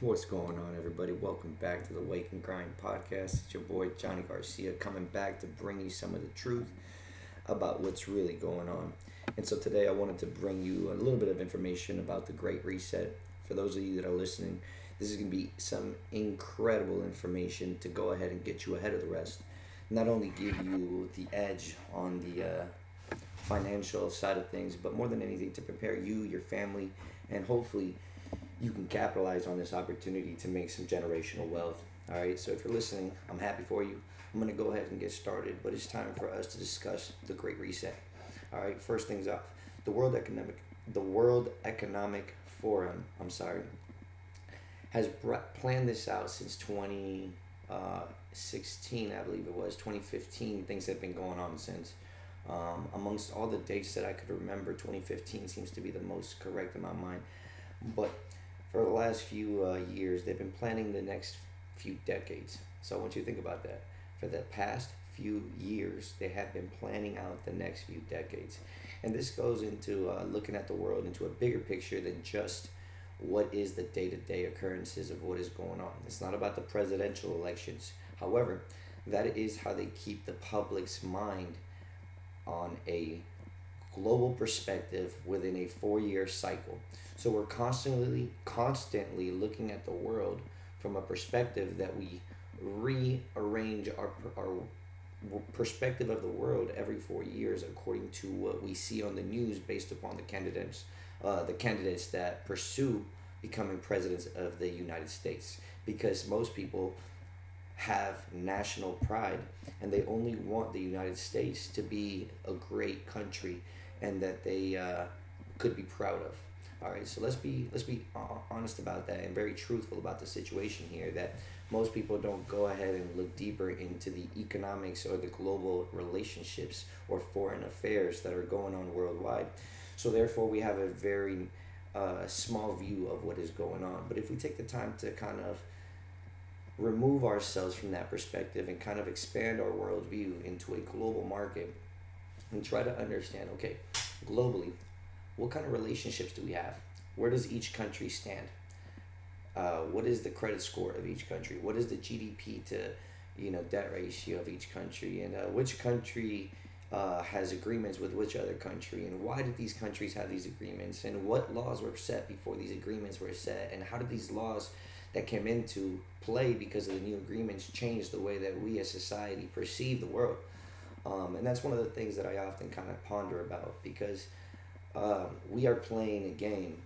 What's going on, everybody? Welcome back to the Wake and Grind podcast. It's your boy Johnny Garcia coming back to bring you some of the truth about what's really going on. And so today I wanted to bring you a little bit of information about the Great Reset. For those of you that are listening, this is going to be some incredible information to go ahead and get you ahead of the rest. Not only give you the edge on the uh, financial side of things, but more than anything to prepare you, your family, and hopefully you can capitalize on this opportunity to make some generational wealth. All right, so if you're listening, I'm happy for you. I'm going to go ahead and get started, but it's time for us to discuss the Great Reset. All right, first things off, the World Economic the World Economic Forum, I'm sorry, has planned this out since 2016, uh, I believe it was 2015. Things have been going on since. Um, amongst all the dates that I could remember, 2015 seems to be the most correct in my mind. But for the last few uh, years, they've been planning the next few decades. So I want you to think about that. For the past few years, they have been planning out the next few decades. And this goes into uh, looking at the world into a bigger picture than just what is the day to day occurrences of what is going on. It's not about the presidential elections. However, that is how they keep the public's mind on a global perspective within a four year cycle. So we're constantly, constantly looking at the world from a perspective that we rearrange our, our perspective of the world every four years according to what we see on the news based upon the candidates, uh, the candidates that pursue becoming presidents of the United States. Because most people have national pride and they only want the United States to be a great country and that they uh, could be proud of. All right, so let's be let's be honest about that and very truthful about the situation here. That most people don't go ahead and look deeper into the economics or the global relationships or foreign affairs that are going on worldwide. So therefore, we have a very uh, small view of what is going on. But if we take the time to kind of remove ourselves from that perspective and kind of expand our worldview into a global market and try to understand okay, globally, what kind of relationships do we have? Where does each country stand? Uh, what is the credit score of each country? What is the GDP to you know debt ratio of each country? And uh, which country uh, has agreements with which other country? And why did these countries have these agreements? And what laws were set before these agreements were set? And how did these laws that came into play because of the new agreements change the way that we as society perceive the world? Um, and that's one of the things that I often kind of ponder about because um, we are playing a game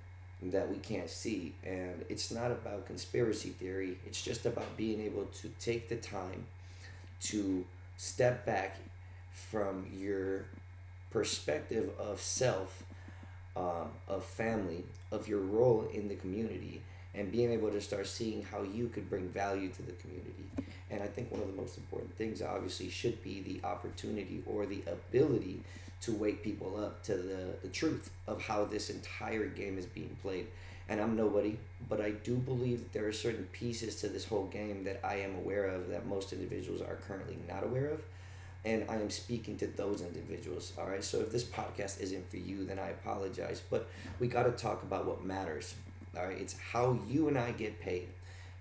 that we can't see. And it's not about conspiracy theory, it's just about being able to take the time to step back from your perspective of self, um, of family, of your role in the community, and being able to start seeing how you could bring value to the community. And I think one of the most important things, obviously, should be the opportunity or the ability to wake people up to the, the truth of how this entire game is being played. And I'm nobody, but I do believe that there are certain pieces to this whole game that I am aware of that most individuals are currently not aware of. And I am speaking to those individuals. All right. So if this podcast isn't for you, then I apologize. But we got to talk about what matters. All right. It's how you and I get paid.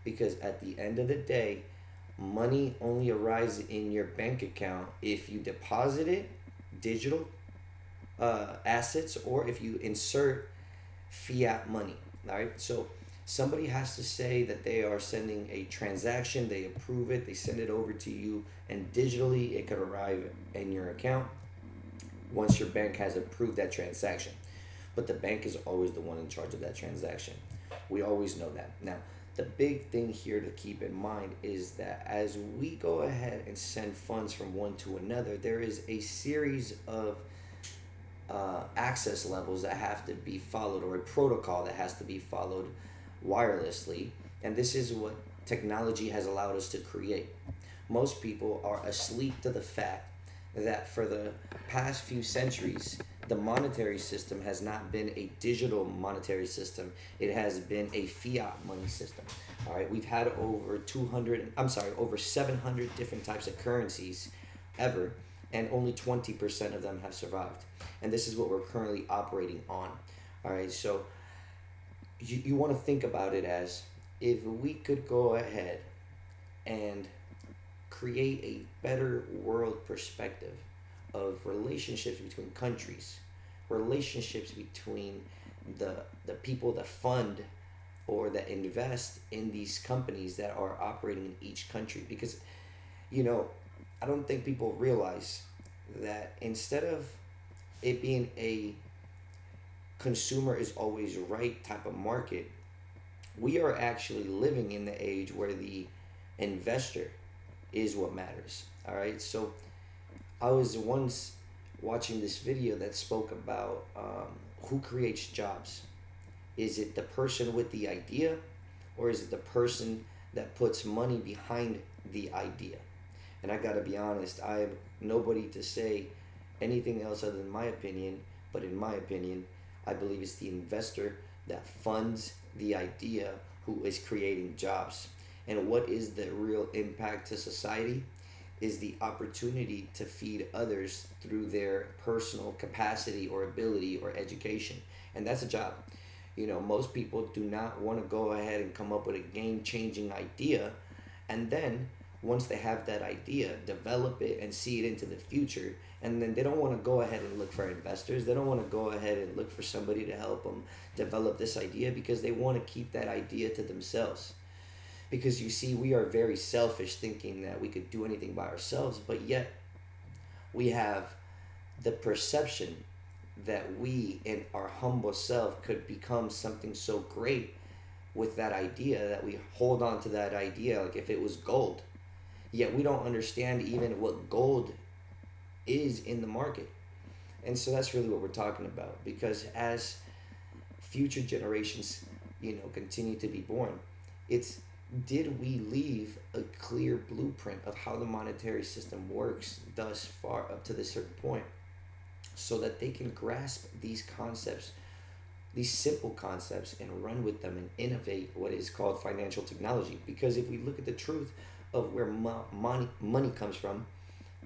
Because at the end of the day, money only arrives in your bank account if you deposit it digital uh, assets or if you insert fiat money. All right, so somebody has to say that they are sending a transaction, they approve it, they send it over to you, and digitally it could arrive in your account once your bank has approved that transaction. But the bank is always the one in charge of that transaction. We always know that. Now, the big thing here to keep in mind is that as we go ahead and send funds from one to another, there is a series of uh, access levels that have to be followed or a protocol that has to be followed wirelessly. And this is what technology has allowed us to create. Most people are asleep to the fact that for the past few centuries, the monetary system has not been a digital monetary system. It has been a fiat money system. All right, we've had over 200, I'm sorry, over 700 different types of currencies ever, and only 20% of them have survived. And this is what we're currently operating on. All right, so you, you want to think about it as if we could go ahead and create a better world perspective of relationships between countries, relationships between the the people that fund or that invest in these companies that are operating in each country. Because you know I don't think people realize that instead of it being a consumer is always right type of market, we are actually living in the age where the investor is what matters. All right. So I was once watching this video that spoke about um, who creates jobs. Is it the person with the idea or is it the person that puts money behind the idea? And I got to be honest, I have nobody to say anything else other than my opinion, but in my opinion, I believe it's the investor that funds the idea who is creating jobs. And what is the real impact to society? Is the opportunity to feed others through their personal capacity or ability or education. And that's a job. You know, most people do not want to go ahead and come up with a game changing idea and then once they have that idea, develop it and see it into the future. And then they don't want to go ahead and look for investors. They don't want to go ahead and look for somebody to help them develop this idea because they want to keep that idea to themselves. Because you see, we are very selfish thinking that we could do anything by ourselves, but yet we have the perception that we in our humble self could become something so great with that idea that we hold on to that idea like if it was gold yet we don't understand even what gold is in the market. And so that's really what we're talking about because as future generations, you know, continue to be born, it's did we leave a clear blueprint of how the monetary system works thus far up to this certain point so that they can grasp these concepts these simple concepts and run with them and innovate what is called financial technology because if we look at the truth of where mo- money money comes from.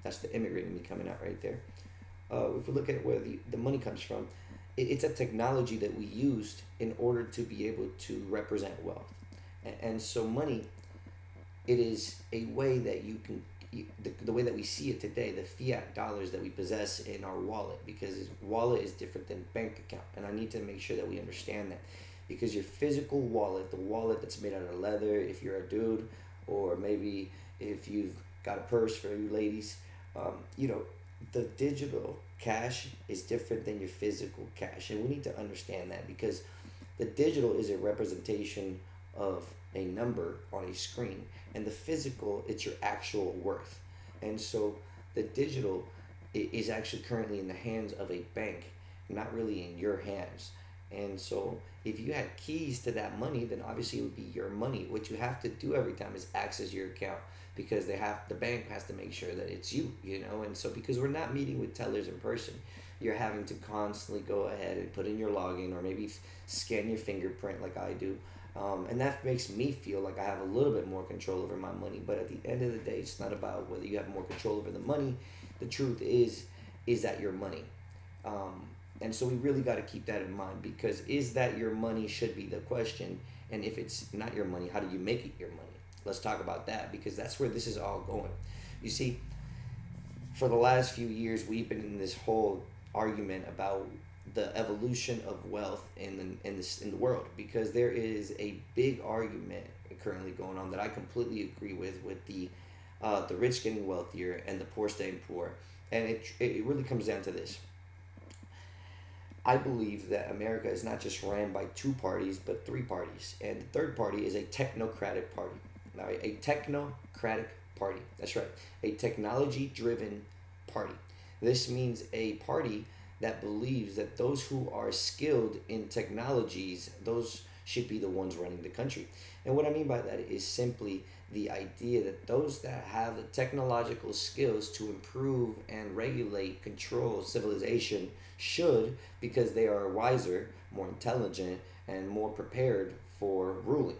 That's the immigrant in me coming out right there. Uh, if we look at where the, the money comes from, it, it's a technology that we used in order to be able to represent wealth. And, so money, it is a way that you can the, the way that we see it today, the fiat dollars that we possess in our wallet, because wallet is different than bank account. And I need to make sure that we understand that. Because your physical wallet, the wallet that's made out of leather, if you're a dude, or maybe if you've got a purse for you ladies, um, you know, the digital cash is different than your physical cash. And we need to understand that because the digital is a representation of a number on a screen, and the physical, it's your actual worth. And so the digital is actually currently in the hands of a bank, not really in your hands. And so if you had keys to that money, then obviously it would be your money. What you have to do every time is access your account because they have the bank has to make sure that it's you, you know. And so because we're not meeting with tellers in person, you're having to constantly go ahead and put in your login or maybe scan your fingerprint like I do. Um, and that makes me feel like I have a little bit more control over my money. But at the end of the day, it's not about whether you have more control over the money. The truth is, is that your money. Um, and so we really got to keep that in mind because is that your money should be the question. And if it's not your money, how do you make it your money? Let's talk about that because that's where this is all going. You see, for the last few years, we've been in this whole argument about the evolution of wealth in the in this in the world because there is a big argument currently going on that I completely agree with with the uh, the rich getting wealthier and the poor staying poor, and it it really comes down to this. I believe that America is not just ran by two parties, but three parties. And the third party is a technocratic party. Now, a technocratic party. That's right. A technology driven party. This means a party that believes that those who are skilled in technologies, those should be the ones running the country. And what I mean by that is simply the idea that those that have the technological skills to improve and regulate, control civilization should, because they are wiser, more intelligent, and more prepared for ruling.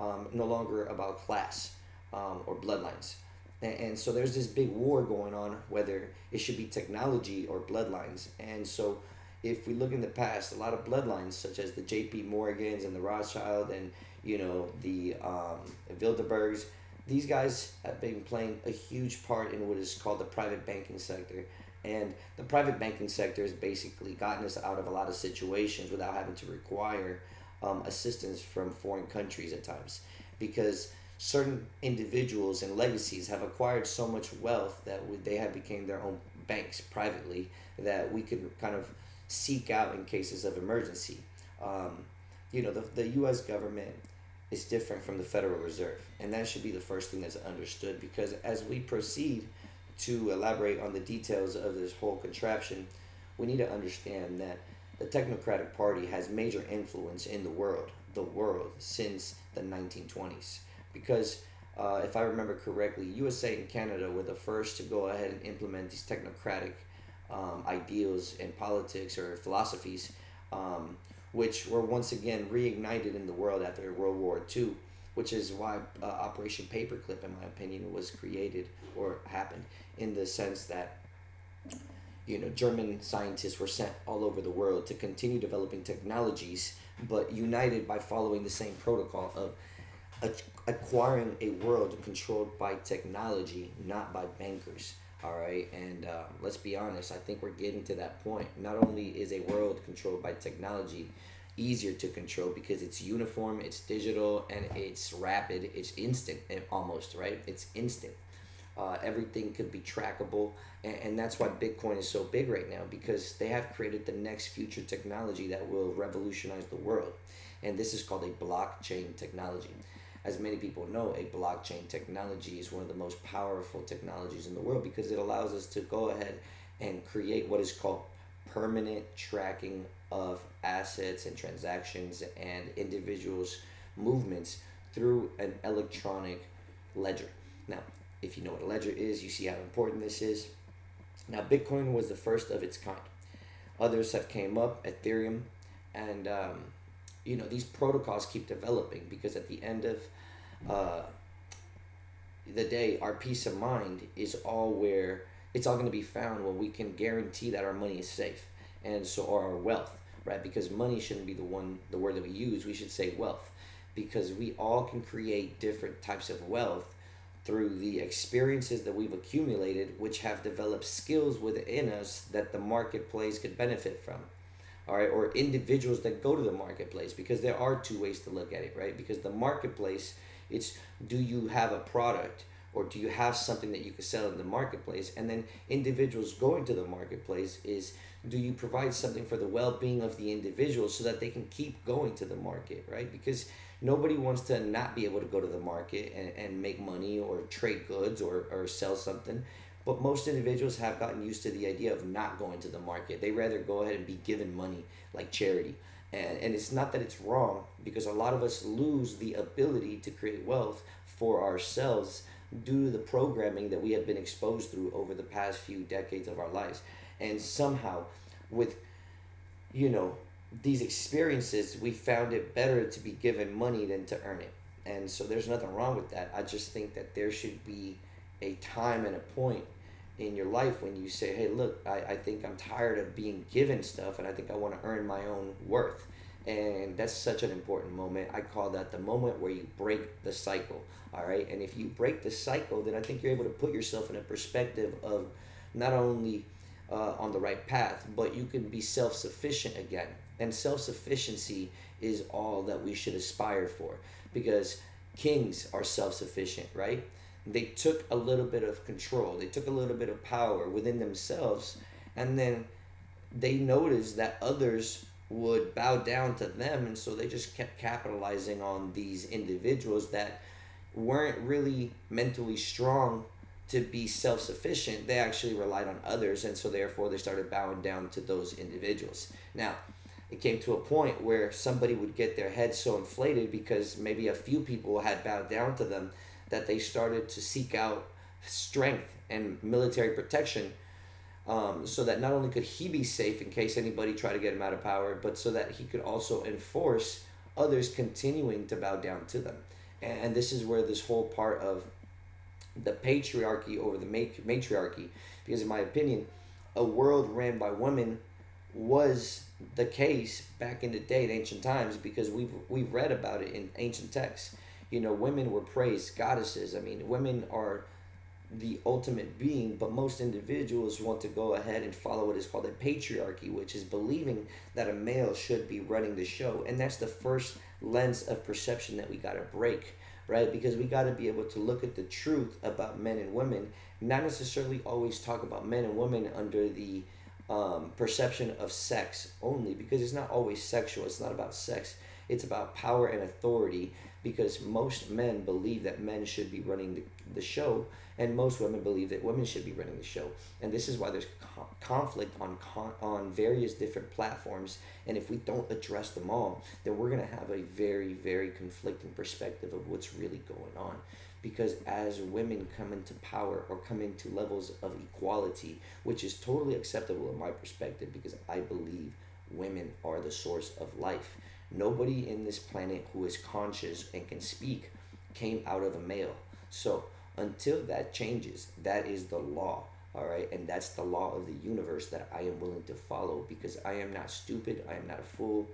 Um, no longer about class um, or bloodlines. And, and so there's this big war going on whether it should be technology or bloodlines. And so if we look in the past, a lot of bloodlines such as the J.P. Morgans and the Rothschild and you know the um, Bilderbergs, these guys have been playing a huge part in what is called the private banking sector. And the private banking sector has basically gotten us out of a lot of situations without having to require um, assistance from foreign countries at times. Because certain individuals and legacies have acquired so much wealth that they have become their own banks privately that we could kind of seek out in cases of emergency. Um, you know, the, the U.S. government is different from the Federal Reserve, and that should be the first thing that's understood because as we proceed to elaborate on the details of this whole contraption, we need to understand that the Technocratic Party has major influence in the world, the world, since the 1920s. Because uh, if I remember correctly, USA and Canada were the first to go ahead and implement these technocratic um, ideals and politics or philosophies, um, which were once again reignited in the world after World War II, which is why uh, Operation Paperclip, in my opinion, was created or happened in the sense that you know German scientists were sent all over the world to continue developing technologies, but united by following the same protocol of acquiring a world controlled by technology, not by bankers. All right, and uh, let's be honest. I think we're getting to that point. Not only is a world controlled by technology easier to control because it's uniform, it's digital, and it's rapid, it's instant, almost right. It's instant. Uh, everything could be trackable, and, and that's why Bitcoin is so big right now because they have created the next future technology that will revolutionize the world, and this is called a blockchain technology. As many people know, a blockchain technology is one of the most powerful technologies in the world because it allows us to go ahead and create what is called permanent tracking of assets and transactions and individuals' movements through an electronic ledger. Now, if you know what a ledger is, you see how important this is. Now, Bitcoin was the first of its kind. Others have came up, Ethereum, and um, you know these protocols keep developing because at the end of uh, the day, our peace of mind is all where it's all going to be found when we can guarantee that our money is safe, and so are our wealth, right? Because money shouldn't be the one the word that we use. We should say wealth, because we all can create different types of wealth through the experiences that we've accumulated, which have developed skills within us that the marketplace could benefit from. All right, or individuals that go to the marketplace, because there are two ways to look at it, right? Because the marketplace, it's do you have a product or do you have something that you can sell in the marketplace? And then individuals going to the marketplace is do you provide something for the well being of the individual so that they can keep going to the market, right? Because nobody wants to not be able to go to the market and, and make money or trade goods or, or sell something. But most individuals have gotten used to the idea of not going to the market. They rather go ahead and be given money like charity. And, and it's not that it's wrong because a lot of us lose the ability to create wealth for ourselves due to the programming that we have been exposed through over the past few decades of our lives. And somehow, with, you know, these experiences, we found it better to be given money than to earn it. And so there's nothing wrong with that. I just think that there should be a time and a point in your life when you say, hey, look, I, I think I'm tired of being given stuff and I think I want to earn my own worth. And that's such an important moment. I call that the moment where you break the cycle. All right. And if you break the cycle, then I think you're able to put yourself in a perspective of not only uh, on the right path, but you can be self sufficient again and self sufficiency is all that we should aspire for because kings are self sufficient, right? They took a little bit of control, they took a little bit of power within themselves, and then they noticed that others would bow down to them, and so they just kept capitalizing on these individuals that weren't really mentally strong to be self sufficient. They actually relied on others, and so therefore they started bowing down to those individuals. Now, it came to a point where somebody would get their head so inflated because maybe a few people had bowed down to them that they started to seek out strength and military protection um, so that not only could he be safe in case anybody tried to get him out of power, but so that he could also enforce others continuing to bow down to them. And, and this is where this whole part of the patriarchy over the matriarchy, because in my opinion, a world ran by women was the case back in the day in ancient times because we've we've read about it in ancient texts. You know, women were praised goddesses. I mean, women are the ultimate being, but most individuals want to go ahead and follow what is called a patriarchy, which is believing that a male should be running the show. And that's the first lens of perception that we got to break, right? Because we got to be able to look at the truth about men and women, not necessarily always talk about men and women under the um, perception of sex only, because it's not always sexual, it's not about sex, it's about power and authority because most men believe that men should be running the, the show and most women believe that women should be running the show. And this is why there's co- conflict on con- on various different platforms. And if we don't address them all then we're going to have a very very conflicting perspective of what's really going on. Because as women come into power or come into levels of equality which is totally acceptable in my perspective because i believe women are the source of life nobody in this planet who is conscious and can speak came out of a male so until that changes, that is the law. All right. And that's the law of the universe that I am willing to follow because I am not stupid. I am not a fool.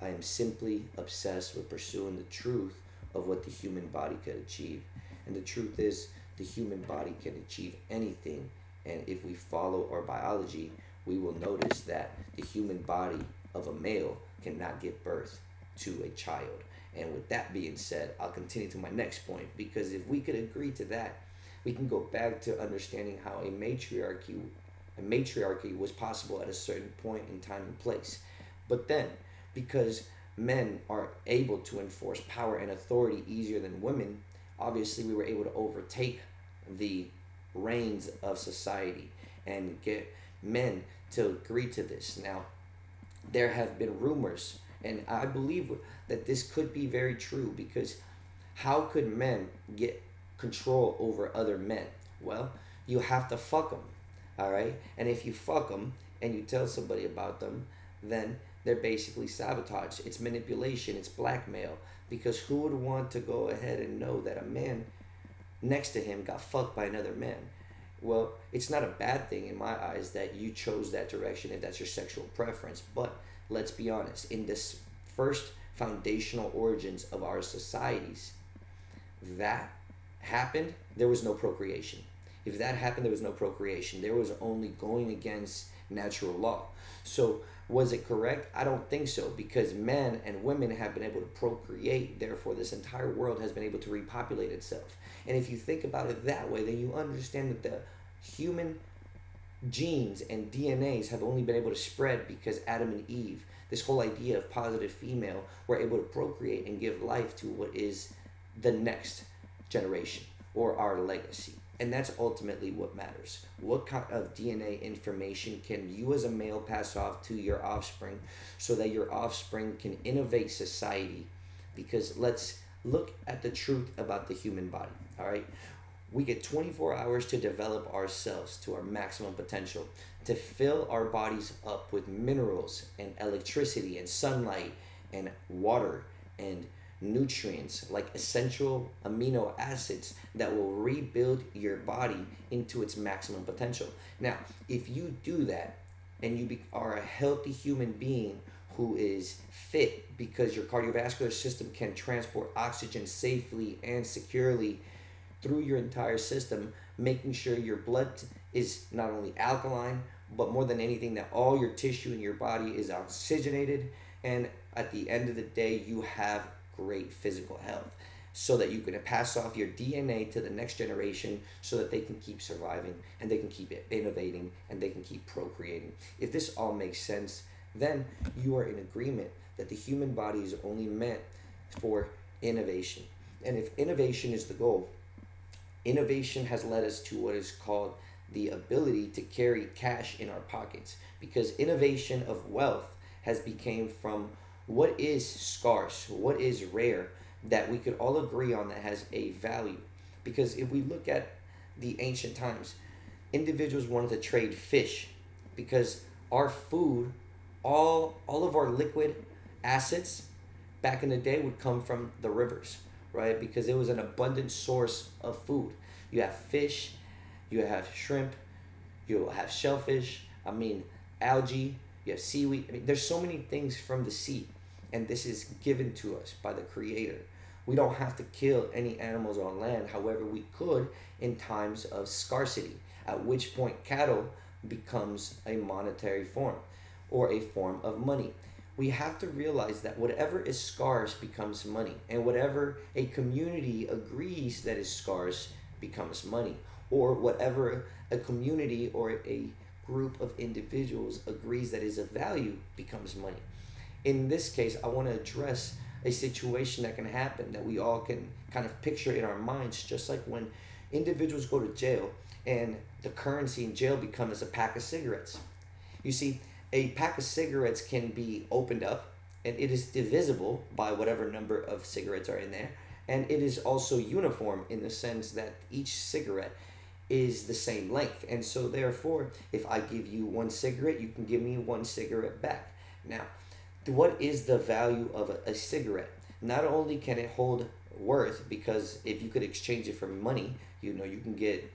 I am simply obsessed with pursuing the truth of what the human body could achieve. And the truth is, the human body can achieve anything. And if we follow our biology, we will notice that the human body of a male cannot give birth to a child. And with that being said, I'll continue to my next point because if we could agree to that, we can go back to understanding how a matriarchy a matriarchy was possible at a certain point in time and place. But then, because men are able to enforce power and authority easier than women, obviously we were able to overtake the reins of society and get men to agree to this. Now, there have been rumors and I believe that this could be very true because how could men get control over other men? Well, you have to fuck them, all right? And if you fuck them and you tell somebody about them, then they're basically sabotage. It's manipulation, it's blackmail. Because who would want to go ahead and know that a man next to him got fucked by another man? Well, it's not a bad thing in my eyes that you chose that direction if that's your sexual preference, but let's be honest, in this first foundational origins of our societies, that happened, there was no procreation. If that happened, there was no procreation. There was only going against natural law. So, was it correct? I don't think so because men and women have been able to procreate. Therefore, this entire world has been able to repopulate itself. And if you think about it that way, then you understand that the human genes and DNAs have only been able to spread because Adam and Eve, this whole idea of positive female, were able to procreate and give life to what is the next generation or our legacy. And that's ultimately what matters. What kind of DNA information can you as a male pass off to your offspring so that your offspring can innovate society? Because let's look at the truth about the human body, all right? We get 24 hours to develop ourselves to our maximum potential, to fill our bodies up with minerals and electricity and sunlight and water and nutrients like essential amino acids that will rebuild your body into its maximum potential. Now, if you do that and you be, are a healthy human being who is fit because your cardiovascular system can transport oxygen safely and securely through your entire system, making sure your blood is not only alkaline, but more than anything, that all your tissue in your body is oxygenated. And at the end of the day, you have great physical health so that you can pass off your DNA to the next generation so that they can keep surviving and they can keep innovating and they can keep procreating. If this all makes sense, then you are in agreement that the human body is only meant for innovation. And if innovation is the goal, innovation has led us to what is called the ability to carry cash in our pockets because innovation of wealth has become from what is scarce what is rare that we could all agree on that has a value. Because if we look at the ancient times individuals wanted to trade fish because our food all all of our liquid assets back in the day would come from the rivers right? Because it was an abundant source of food. You have fish, you have shrimp, you'll have shellfish, I mean, algae, you have seaweed. I mean, there's so many things from the sea, and this is given to us by the Creator. We don't have to kill any animals on land. However, we could in times of scarcity, at which point cattle becomes a monetary form or a form of money. We have to realize that whatever is scarce becomes money, and whatever a community agrees that is scarce becomes money, or whatever a community or a group of individuals agrees that is of value becomes money. In this case, I want to address a situation that can happen that we all can kind of picture in our minds, just like when individuals go to jail and the currency in jail becomes a pack of cigarettes. You see, a pack of cigarettes can be opened up and it is divisible by whatever number of cigarettes are in there. And it is also uniform in the sense that each cigarette is the same length. And so, therefore, if I give you one cigarette, you can give me one cigarette back. Now, what is the value of a, cigarette? Not only can it hold worth, because if you could exchange it for money, you know, you can get,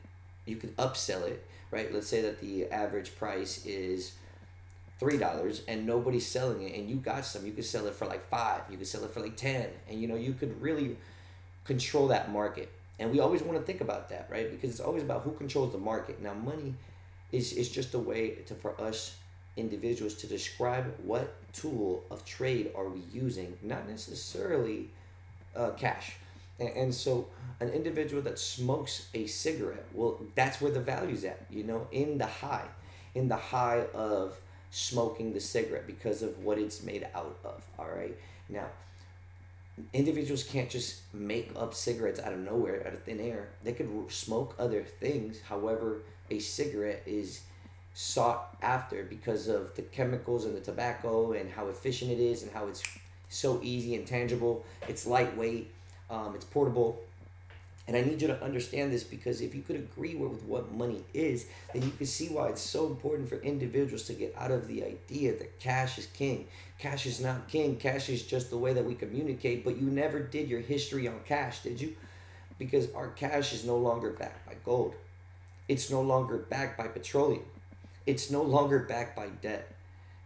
you can upsell it, right? Let's say that the average price is three dollars and nobody's selling it and you got some you could sell it for like five you could sell it for like ten and you know you could really control that market and we always want to think about that, right? Because it's always about who controls the market. Now, money is, is just a way to, for us individuals to describe what tool of trade are we using, not necessarily uh, cash. And, and so, an individual that smokes a cigarette, well, that's where the value's at, you know, in the high, in the high of smoking the cigarette because of what it's made out of, all right? Now, individuals can't just make up cigarettes out of nowhere, out of thin air. They could smoke other things. However, a cigarette is sought after because of the chemicals and the tobacco and how efficient it is and how it's so easy and tangible. It's lightweight, um, it's portable, and I need you to understand this because if you could agree with what money is, then you can see why it's so important for individuals to get out of the idea that cash is king. Cash is not king. Cash is just the way that we communicate, but you never did your history on cash, did you? Because our cash is no longer backed by gold. It's no longer backed by petroleum. It's no longer backed by debt.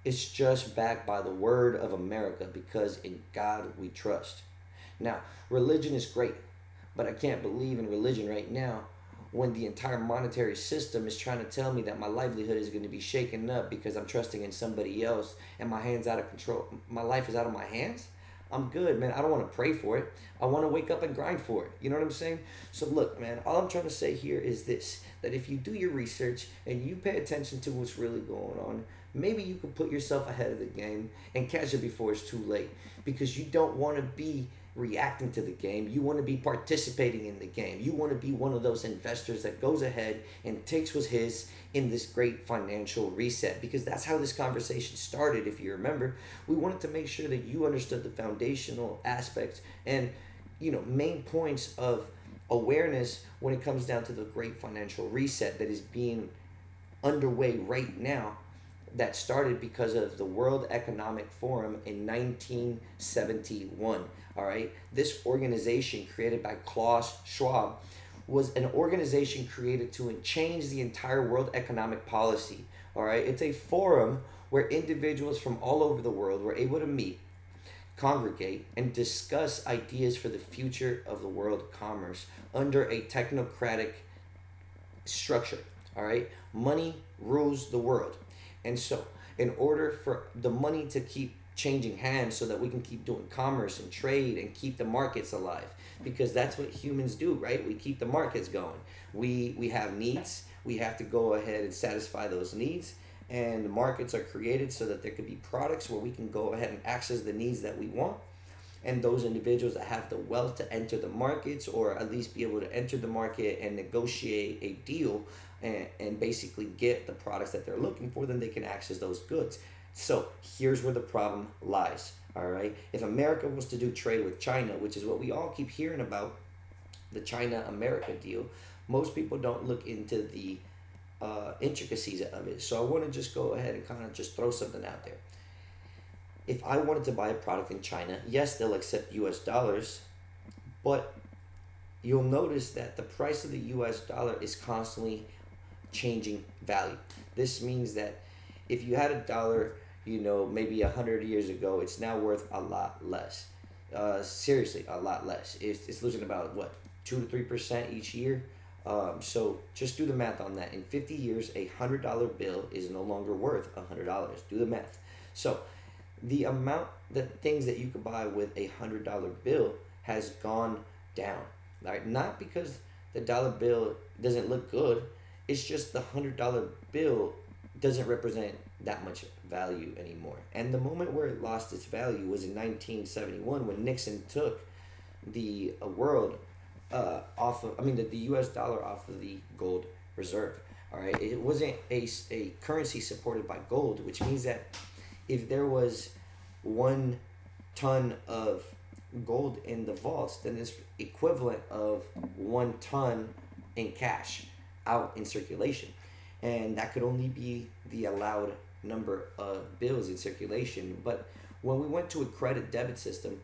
It's just backed by the word of America because in God we trust. Now, religion is great. But I can't believe in religion right now when the entire monetary system is trying to tell me that my livelihood is going to be shaken up because I'm trusting in somebody else and my hands out of control. My life is out of my hands. I'm good, man. I don't want to pray for it. I want to wake up and grind for it. You know what I'm saying? So look, man, all I'm trying to say here is this that if you do your research and you pay attention to what's really going on, maybe you can put yourself ahead of the game and catch it before it's too late because you don't want to be reacting to the game. You want to be participating in the game. You want to be one of those investors that goes ahead and takes what's his in this great financial reset because that's how this conversation started. If you remember, we wanted to make sure that you understood the foundational aspects and you know main points of awareness when it comes down to the great financial reset that is being underway right now that started because of the World Economic Forum in 1971. All right, this organization created by Klaus Schwab was an organization created to change the entire world economic policy. All right, it's a forum where individuals from all over the world were able to meet, congregate, and discuss ideas for the future of the world commerce under a technocratic structure. All right, money rules the world. And so, in order for the money to keep changing hands so that we can keep doing commerce and trade and keep the markets alive. Because that's what humans do right? We keep the markets going. We we have needs. We have to go ahead and satisfy those needs. And the markets are created so that there could be products where we can go ahead and access the needs that we want. And those individuals that have the wealth to enter the markets or at least be able to enter the market and negotiate a deal and, and basically get the products that they're looking for, then they can access those goods. So here's where the problem lies. All right. If America was to do trade with China, which is what we all keep hearing about, the China America deal, most people don't look into the uh, intricacies of it. So I want to just go ahead and kind of just throw something out there. If I wanted to buy a product in China, yes, they'll accept US dollars, but you'll notice that the price of the US dollar is constantly changing value. This means that if you had a dollar, you know, maybe a hundred years ago, it's now worth a lot less. Uh, seriously, a lot less. It's, it's losing about what two to three percent each year. Um, so just do the math on that. In 50 years, a hundred dollar bill is no longer worth a hundred dollars. Do the math. So the amount that things that you could buy with a hundred dollar bill has gone down. Right? Not because the dollar bill doesn't look good. It's just the hundred dollar bill doesn't represent that much value anymore. And the moment where it lost its value was in 1971 when Nixon took the uh, world uh, off of, I mean, the, the US dollar off of the gold reserve. All right. It wasn't a, a currency supported by gold, which means that if there was one ton of gold in the vaults, then it's equivalent of one ton in cash out in circulation. And that could only be the allowed number of bills in circulation. But when we went to a credit debit system,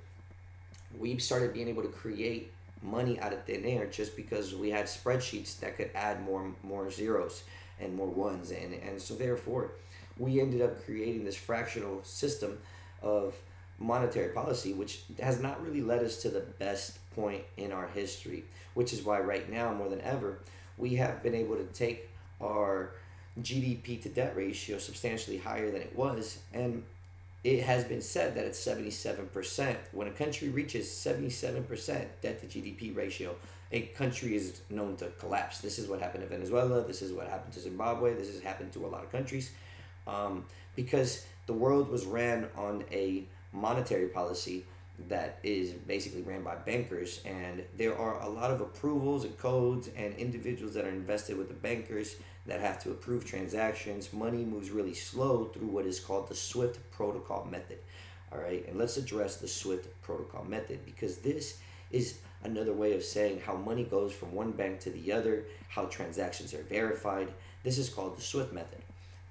we started being able to create money out of thin air just because we had spreadsheets that could add more more zeros and more ones and and so therefore we ended up creating this fractional system of monetary policy which has not really led us to the best point in our history which is why right now more than ever we have been able to take our GDP to debt ratio substantially higher than it was and it has been said that it's 77%. When a country reaches 77% debt to GDP ratio, a country is known to collapse. This is what happened to Venezuela. This is what happened to Zimbabwe. This has happened to a lot of countries um, because the world was ran on a monetary policy that is basically ran by bankers and there are a lot of approvals and codes and individuals that are invested with the bankers that have to approve transactions money moves really slow through what is called the swift protocol method all right and let's address the swift protocol method because this is another way of saying how money goes from one bank to the other how transactions are verified this is called the swift method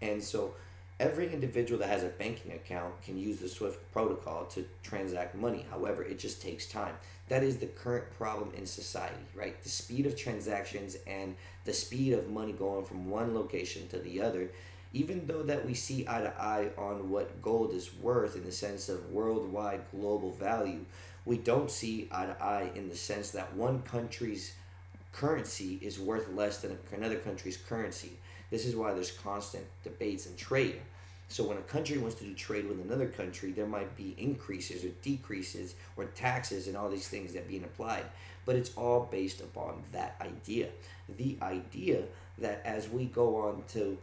and so Every individual that has a banking account can use the SWIFT protocol to transact money. However, it just takes time. That is the current problem in society, right? The speed of transactions and the speed of money going from one location to the other. Even though that we see eye to eye on what gold is worth in the sense of worldwide global value, we don't see eye to eye in the sense that one country's currency is worth less than another country's currency. This is why there's constant debates and trade. So when a country wants to do trade with another country, there might be increases or decreases or taxes and all these things that being applied. But it's all based upon that idea. The idea that as we go on to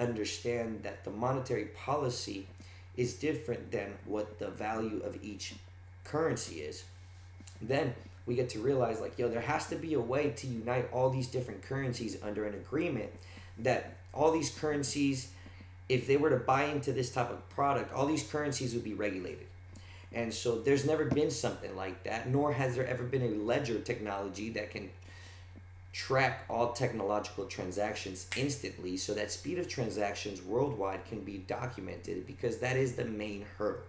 understand that the monetary policy is different than what the value of each currency is, then we get to realize like, yo, there has to be a way to unite all these different currencies under an agreement that all these currencies, if they were to buy into this type of product, all these currencies would be regulated. And so there's never been something like that, nor has there ever been a ledger technology that can track all technological transactions instantly so that speed of transactions worldwide can be documented because that is the main hurdle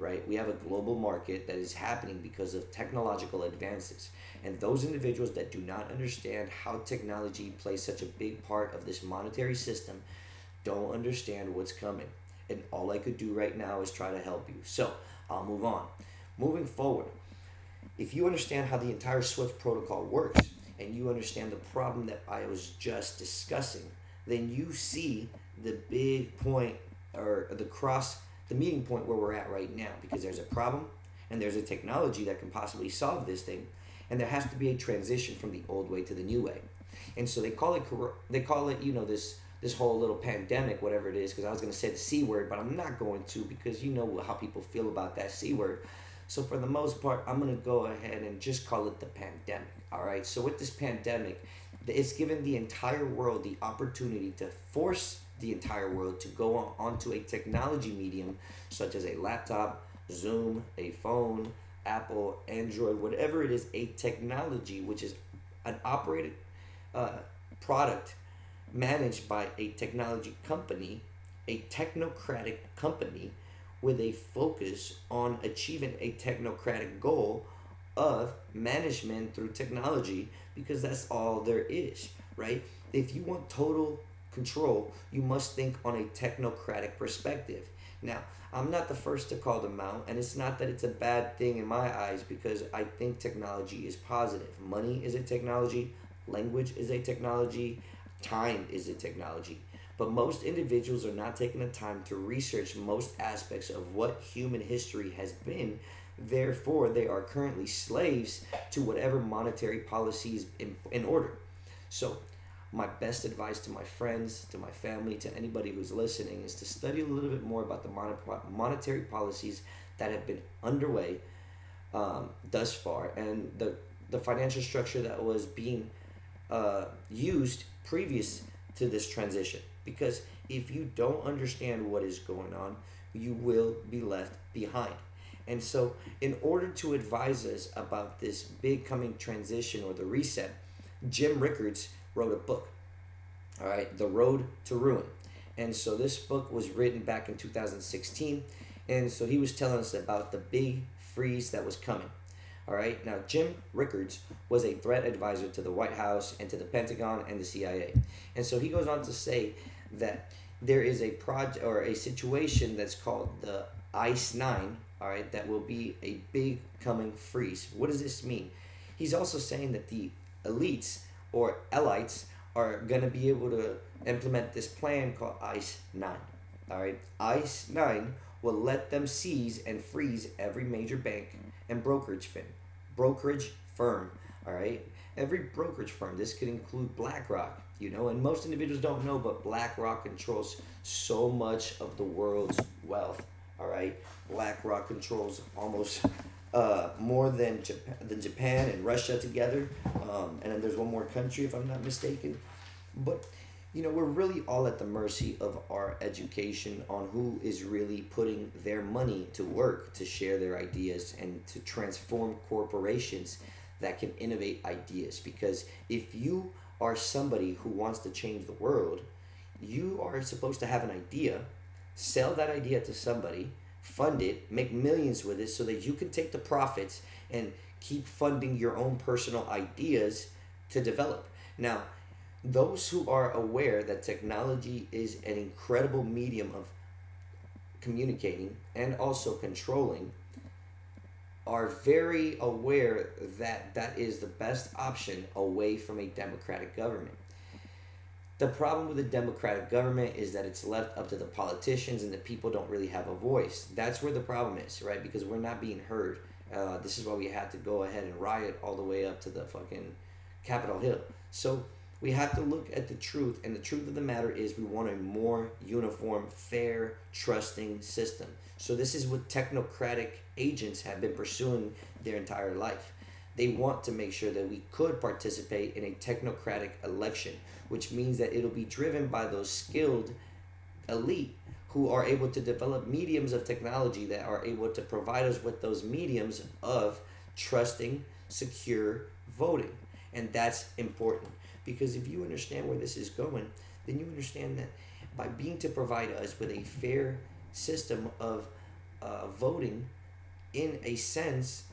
right? We have a global market that is happening because of technological advances. And those individuals that do not understand how technology plays such a big part of this monetary system don't understand what's coming. And all I could do right now is try to help you. So I'll move on. Moving forward, if you understand how the entire SWIFT protocol works and you understand the problem that I was just discussing, then you see the big point or the cross the meeting point where we're at right now because there's a problem and there's a technology that can possibly solve this thing and there has to be a transition from the old way to the new way and so they call it they call it you know this this whole little pandemic whatever it is because i was going to say the c word but i'm not going to because you know how people feel about that c word. So for the most part i'm going to go ahead and just call it the pandemic all right? So with this pandemic it's given the entire world the opportunity to force the entire world to go on, onto a technology medium such as a laptop, Zoom, a phone, Apple, Android, whatever it is, a technology which is an operated uh, product managed by a technology company, a technocratic company with a focus on achieving a technocratic goal of management through technology because that's all there is right? If you want total control, you must think on a technocratic perspective. Now, I'm not the first to call them out, and it's not that it's a bad thing in my eyes because I think technology is positive. Money is a technology, language is a technology, time is a technology. But most individuals are not taking the time to research most aspects of what human history has been. Therefore, they are currently slaves to whatever monetary policies in, in order. So, my best advice to my friends, to my family, to anybody who's listening is to study a little bit more about the monetary policies that have been underway um, thus far and the, the financial structure that was being uh, used previous to this transition. Because if you don't understand what is going on, you will be left behind. And so, in order to advise us about this big coming transition or the reset, Jim Rickards wrote a book. All right, The Road to Ruin. And so, this book was written back in 2016. And so, he was telling us about the big freeze that was coming. All right. Now, Jim Rickards was a threat advisor to the White House and to the Pentagon and the CIA. And so he goes on to say that there is a project or a situation that's called the ICE 9, all right, that will be a big coming freeze. What does this mean? He's also saying that the elites or elites are going to be able to implement this plan called ICE 9. All right. ICE 9 will let them seize and freeze every major bank and brokerage firm brokerage firm. All right, every brokerage firm. This could include BlackRock. You know, and most individuals don't know, but BlackRock controls so much of the world's wealth. All right, BlackRock controls almost uh, more than Japan, than Japan and Russia together, um, and then there's one more country if I'm not mistaken. But you know, we're really all at the mercy of our education on who is really putting their money to work to share their ideas and to transform corporations that can innovate ideas. Because if you are somebody who wants to change the world, you are supposed to have an idea, sell that idea to somebody, fund it, make millions with it so that you can take the profits and keep funding your own personal ideas to develop. Now, those who are aware that technology is an incredible medium of communicating and also controlling are very aware that that is the best option away from a democratic government. The problem with a democratic government is that it's left up to the politicians and the people don't really have a voice. That's where the problem is, right? Because we're not being heard. Uh, this is why we had to go ahead and riot all the way up to the fucking Capitol Hill. So, we have to look at the truth, and the truth of the matter is we want a more uniform, fair, trusting system. So, this is what technocratic agents have been pursuing their entire life. They want to make sure that we could participate in a technocratic election, which means that it'll be driven by those skilled elite who are able to develop mediums of technology that are able to provide us with those mediums of trusting, secure voting. And that's important. Because if you understand where this is going, then you understand that by being to provide us with a fair system of uh, voting, in a sense,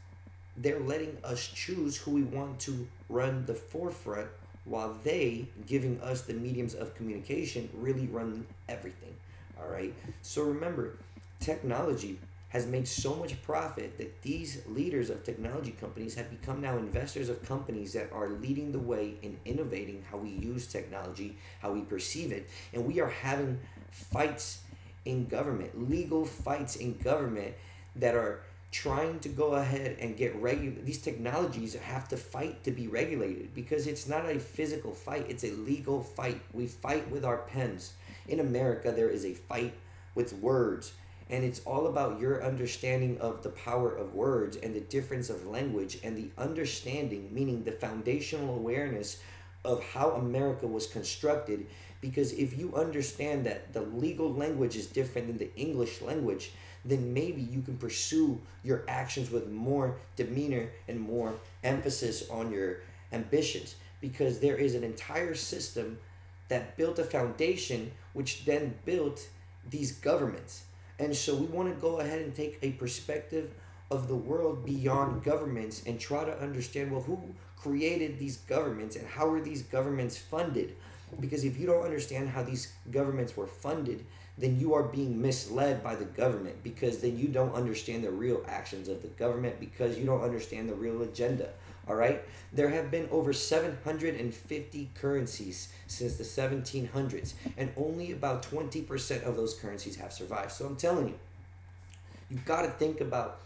they're letting us choose who we want to run the forefront while they giving us the mediums of communication really run everything. All right? So remember technology has made so much profit that these leaders of technology companies have become now investors of companies that are leading the way in innovating how we use technology, how we perceive it. And we are having fights in government, legal fights in government that are trying to go ahead and get regulated. These technologies have to fight to be regulated because it's not a physical fight, it's a legal fight. We fight with our pens. In America, there is a fight with words and it's all about your understanding of the power of words and the difference of language and the understanding, meaning the foundational awareness of how America was constructed. Because if you understand that the legal language is different than the English language, then maybe you can pursue your actions with more demeanor and more emphasis on your ambitions. Because there is an entire system that built a foundation, which then built these governments and so we want to go ahead and take a perspective of the world beyond governments and try to understand well who created these governments and how are these governments funded? Because if you don't understand how these governments were funded, then you are being misled by the government because then you don't understand the real actions of the government because you don't understand the real agenda. All right? There have been over 750 currencies since the 1700s, and only about 20% of those currencies have survived. So I'm telling you, you've got to think about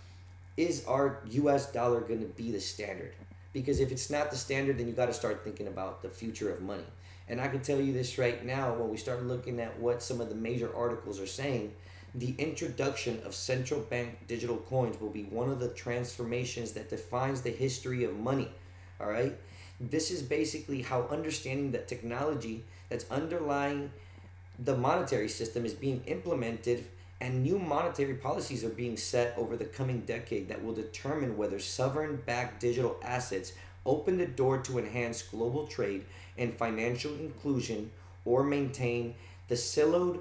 is our US dollar going to be the standard? Because if it's not the standard, then you got to start thinking about the future of money. And I can tell you this right now when we start looking at what some of the major articles are saying, the introduction of central bank digital coins will be one of the transformations that defines the history of money. All right? This is basically how understanding that technology that's underlying the monetary system is being implemented and new monetary policies are being set over the coming decade that will determine whether sovereign backed digital assets open the door to enhance global trade and financial inclusion or maintain the siloed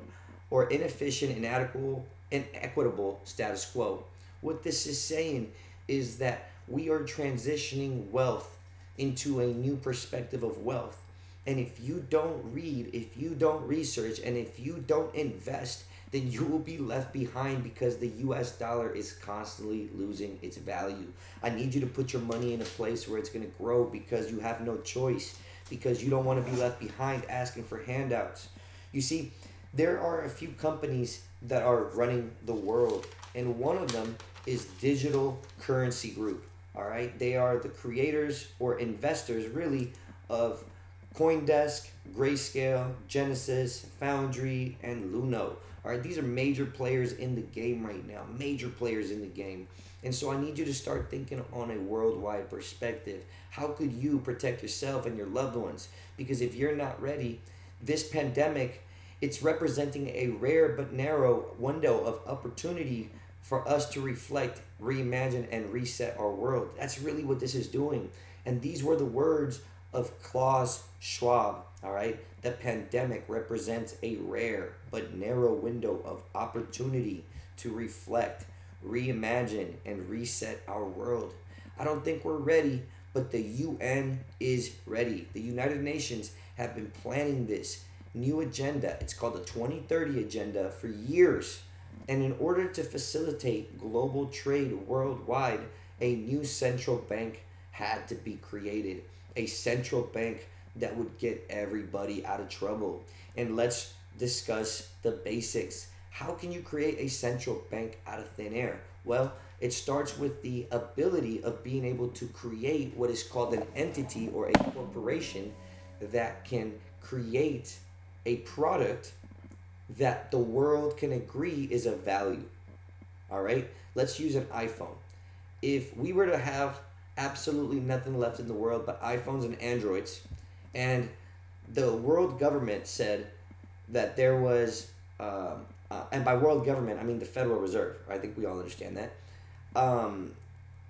or inefficient, inadequate, inequitable status quo. What this is saying is that we are transitioning wealth into a new perspective of wealth. And if you don't read, if you don't research, and if you don't invest, then you will be left behind because the US dollar is constantly losing its value. I need you to put your money in a place where it's going to grow because you have no choice, because you don't want to be left behind asking for handouts. You see, there are a few companies that are running the world, and one of them is Digital Currency Group. All right, they are the creators or investors, really, of Coindesk, Grayscale, Genesis, Foundry, and Luno. All right, these are major players in the game right now, major players in the game. And so I need you to start thinking on a worldwide perspective. How could you protect yourself and your loved ones? Because if you're not ready, this pandemic, it's representing a rare but narrow window of opportunity for us to reflect, reimagine, and reset our world. That's really what this is doing. And these were the words of Klaus Schwab, all right? The pandemic represents a rare but narrow window of opportunity to reflect, reimagine, and reset our world. I don't think we're ready, but the UN is ready. The United Nations have been planning this new agenda. It's called the 2030 Agenda for years. And in order to facilitate global trade worldwide, a new central bank had to be created. A central bank that would get everybody out of trouble. And let's discuss the basics. How can you create a central bank out of thin air? Well, it starts with the ability of being able to create what is called an entity or a corporation that can create a product that the world can agree is of value. All right, let's use an iPhone. If we were to have absolutely nothing left in the world but iPhones and Androids, and the world government said that there was, um, uh, and by world government I mean the Federal Reserve. I think we all understand that. Um,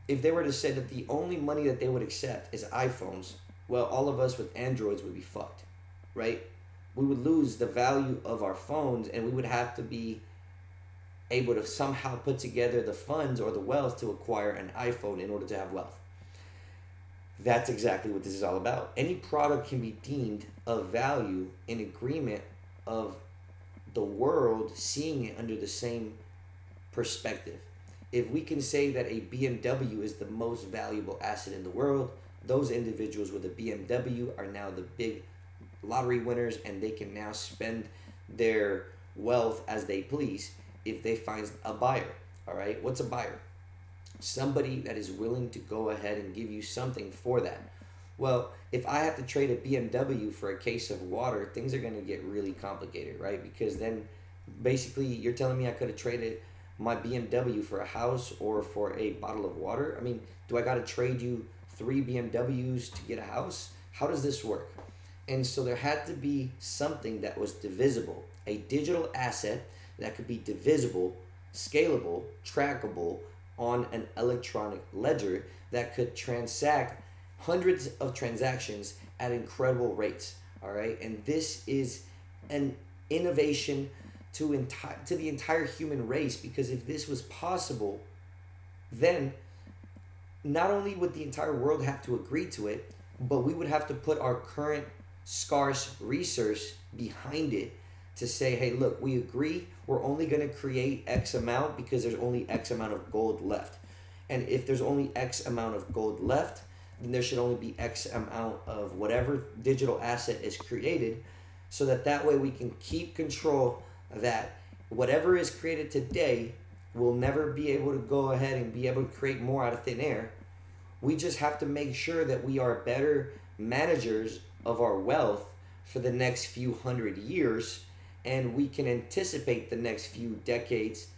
if they were to say that the only money that they would accept is iPhones, well, all of us with Androids would be fucked, right? We would lose the value of our phones, and we would have to be able to somehow put together the funds or the wealth to acquire an iPhone in order to have wealth. That's exactly what this is all about. Any product can be deemed of value in agreement of the world seeing it under the same perspective. If we can say that a BMW is the most valuable asset in the world, those individuals with a BMW are now the big lottery winners and they can now spend their wealth as they please if they find a buyer. All right, what's a buyer? somebody that is willing to go ahead and give you something for that. Well, if I have to trade a BMW for a case of water, things are going to get really complicated, right? Because then basically you're telling me I could have traded my BMW for a house or for a bottle of water. I mean, do I got to trade you three BMWs to get a house? How does this work? And so there had to be something that was divisible, a digital asset that could be divisible, scalable, trackable, on an electronic ledger that could transact hundreds of transactions at incredible rates. All right, and this is an innovation to entire to the entire human race because if this was possible, then not only would the entire world have to agree to it, but we would have to put our current scarce resource behind it to say, hey, look, we agree we're only going to create X amount because there's only X amount of gold left. And if there's only X amount of gold left, then there should only be X amount of whatever digital asset is created so that that way we can keep control that whatever is created today will never be able to go ahead and be able to create more out of thin air. We just have to make sure that we are better managers of our wealth for the next few hundred years and we can anticipate the next few decades,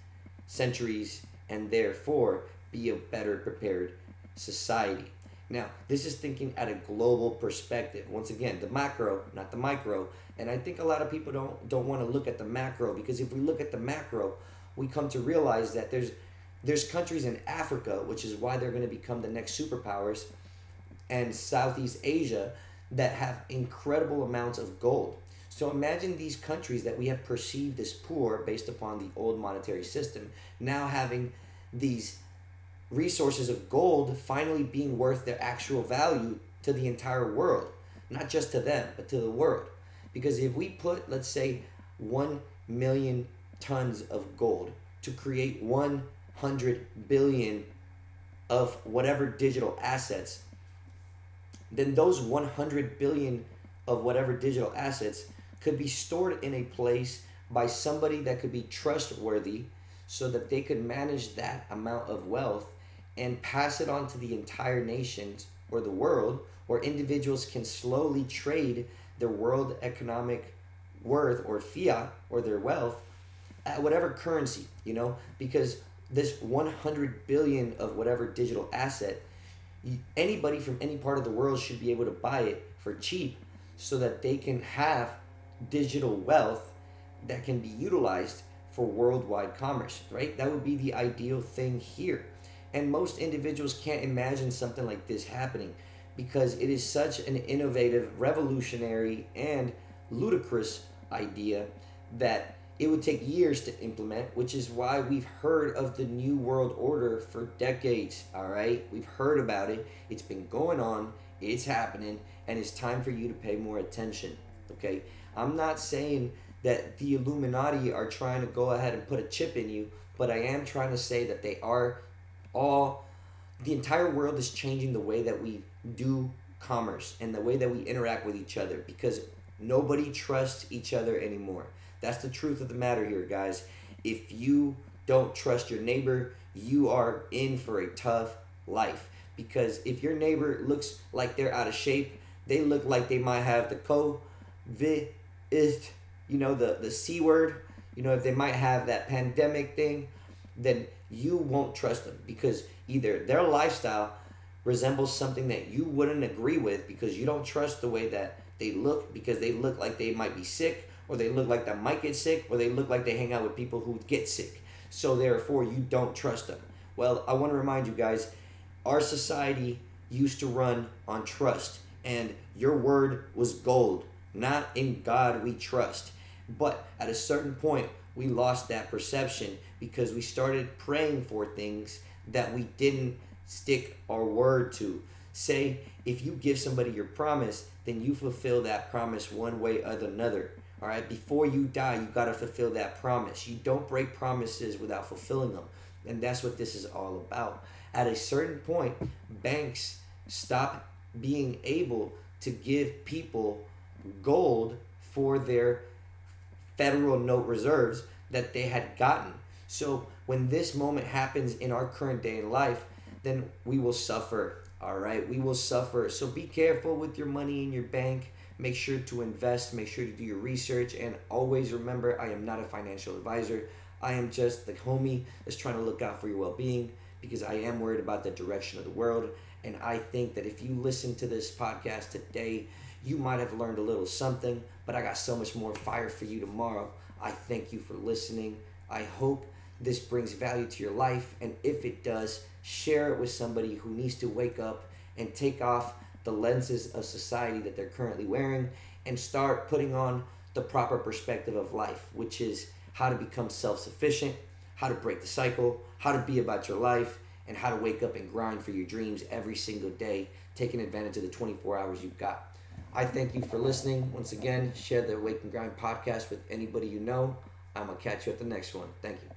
centuries, and therefore be a better prepared society. Now, this is thinking at a global perspective. Once again, the macro, not the micro. And I think a lot of people don't don't want to look at the macro because if we look at the macro, we come to realize that there's there's countries in Africa, which is why they're going to become the next superpowers, and Southeast Asia that have incredible amounts of gold. So imagine these countries that we have perceived as poor based upon the old monetary system now having these resources of gold finally being worth their actual value to the entire world, not just to them, but to the world. Because if we put, let's say, 1 million tons of gold to create 100 billion of whatever digital assets, then those 100 billion of whatever digital assets could be stored in a place by somebody that could be trustworthy so that they could manage that amount of wealth and pass it on to the entire nation or the world, where individuals can slowly trade their world economic worth or fiat or their wealth at whatever currency, you know, because this 100 billion of whatever digital asset, anybody from any part of the world should be able to buy it for cheap so that they can have digital wealth that can be utilized for worldwide commerce, right? That would be the ideal thing here. And most individuals can't imagine something like this happening because it is such an innovative, revolutionary, and ludicrous idea that it would take years to implement, which is why we've heard of the New World Order for decades. All right, we've heard about it, it's been going on, it's happening, and it's time for you to pay more attention. Okay, I'm not saying that the Illuminati are trying to go ahead and put a chip in you, but I am trying to say that they are all the entire world is changing the way that we do commerce and the way that we interact with each other because nobody trusts each other anymore. That's the truth of the matter here, guys. If you don't trust your neighbor, you are in for a tough life because if your neighbor looks like they're out of shape, they look like they might have the COVID, you know, the the c word, you know, if they might have that pandemic thing, then you won't trust them because either their lifestyle resembles something that you wouldn't agree with because you don't trust the way that they look because they look like they might be sick or they look like they might get sick or they look like they hang out with people who get sick. So therefore you don't trust them. Well, I want to remind you guys, our society used to run on trust and your word was gold. Not in God we trust. But at a certain point, we lost that perception because we started praying for things that we didn't stick our word to. Say, if you give somebody your promise, then you fulfill that promise one way or another. All right, before you die, you got to fulfill that promise. You don't break promises without fulfilling them. And that's what this is all about. At a certain point, banks stop being able to give people gold for their federal note reserves that they had gotten. So when this moment happens in our current day in life, then we will suffer. All right, we will suffer. So be careful with your money in your bank. Make sure to invest, make sure to do your research, and always remember I am not a financial advisor. I am just the homie that's trying to look out for your well being because I am worried about the direction of the world. And I think that if you listen to this podcast today, you might have learned a little something, but I got so much more fire for you tomorrow. I thank you for listening. I hope this brings value to your life. And if it does, share it with somebody who needs to wake up and take off the lenses of society that they're currently wearing and start putting on the proper perspective of life, which is how to become self sufficient, how to break the cycle, how to be about your life, and how to wake up and grind for your dreams every single day, taking advantage of the 24 hours you've got. I thank you for listening. Once again, share the Wake and Grind podcast with anybody you know. I'm going to catch you at the next one. Thank you.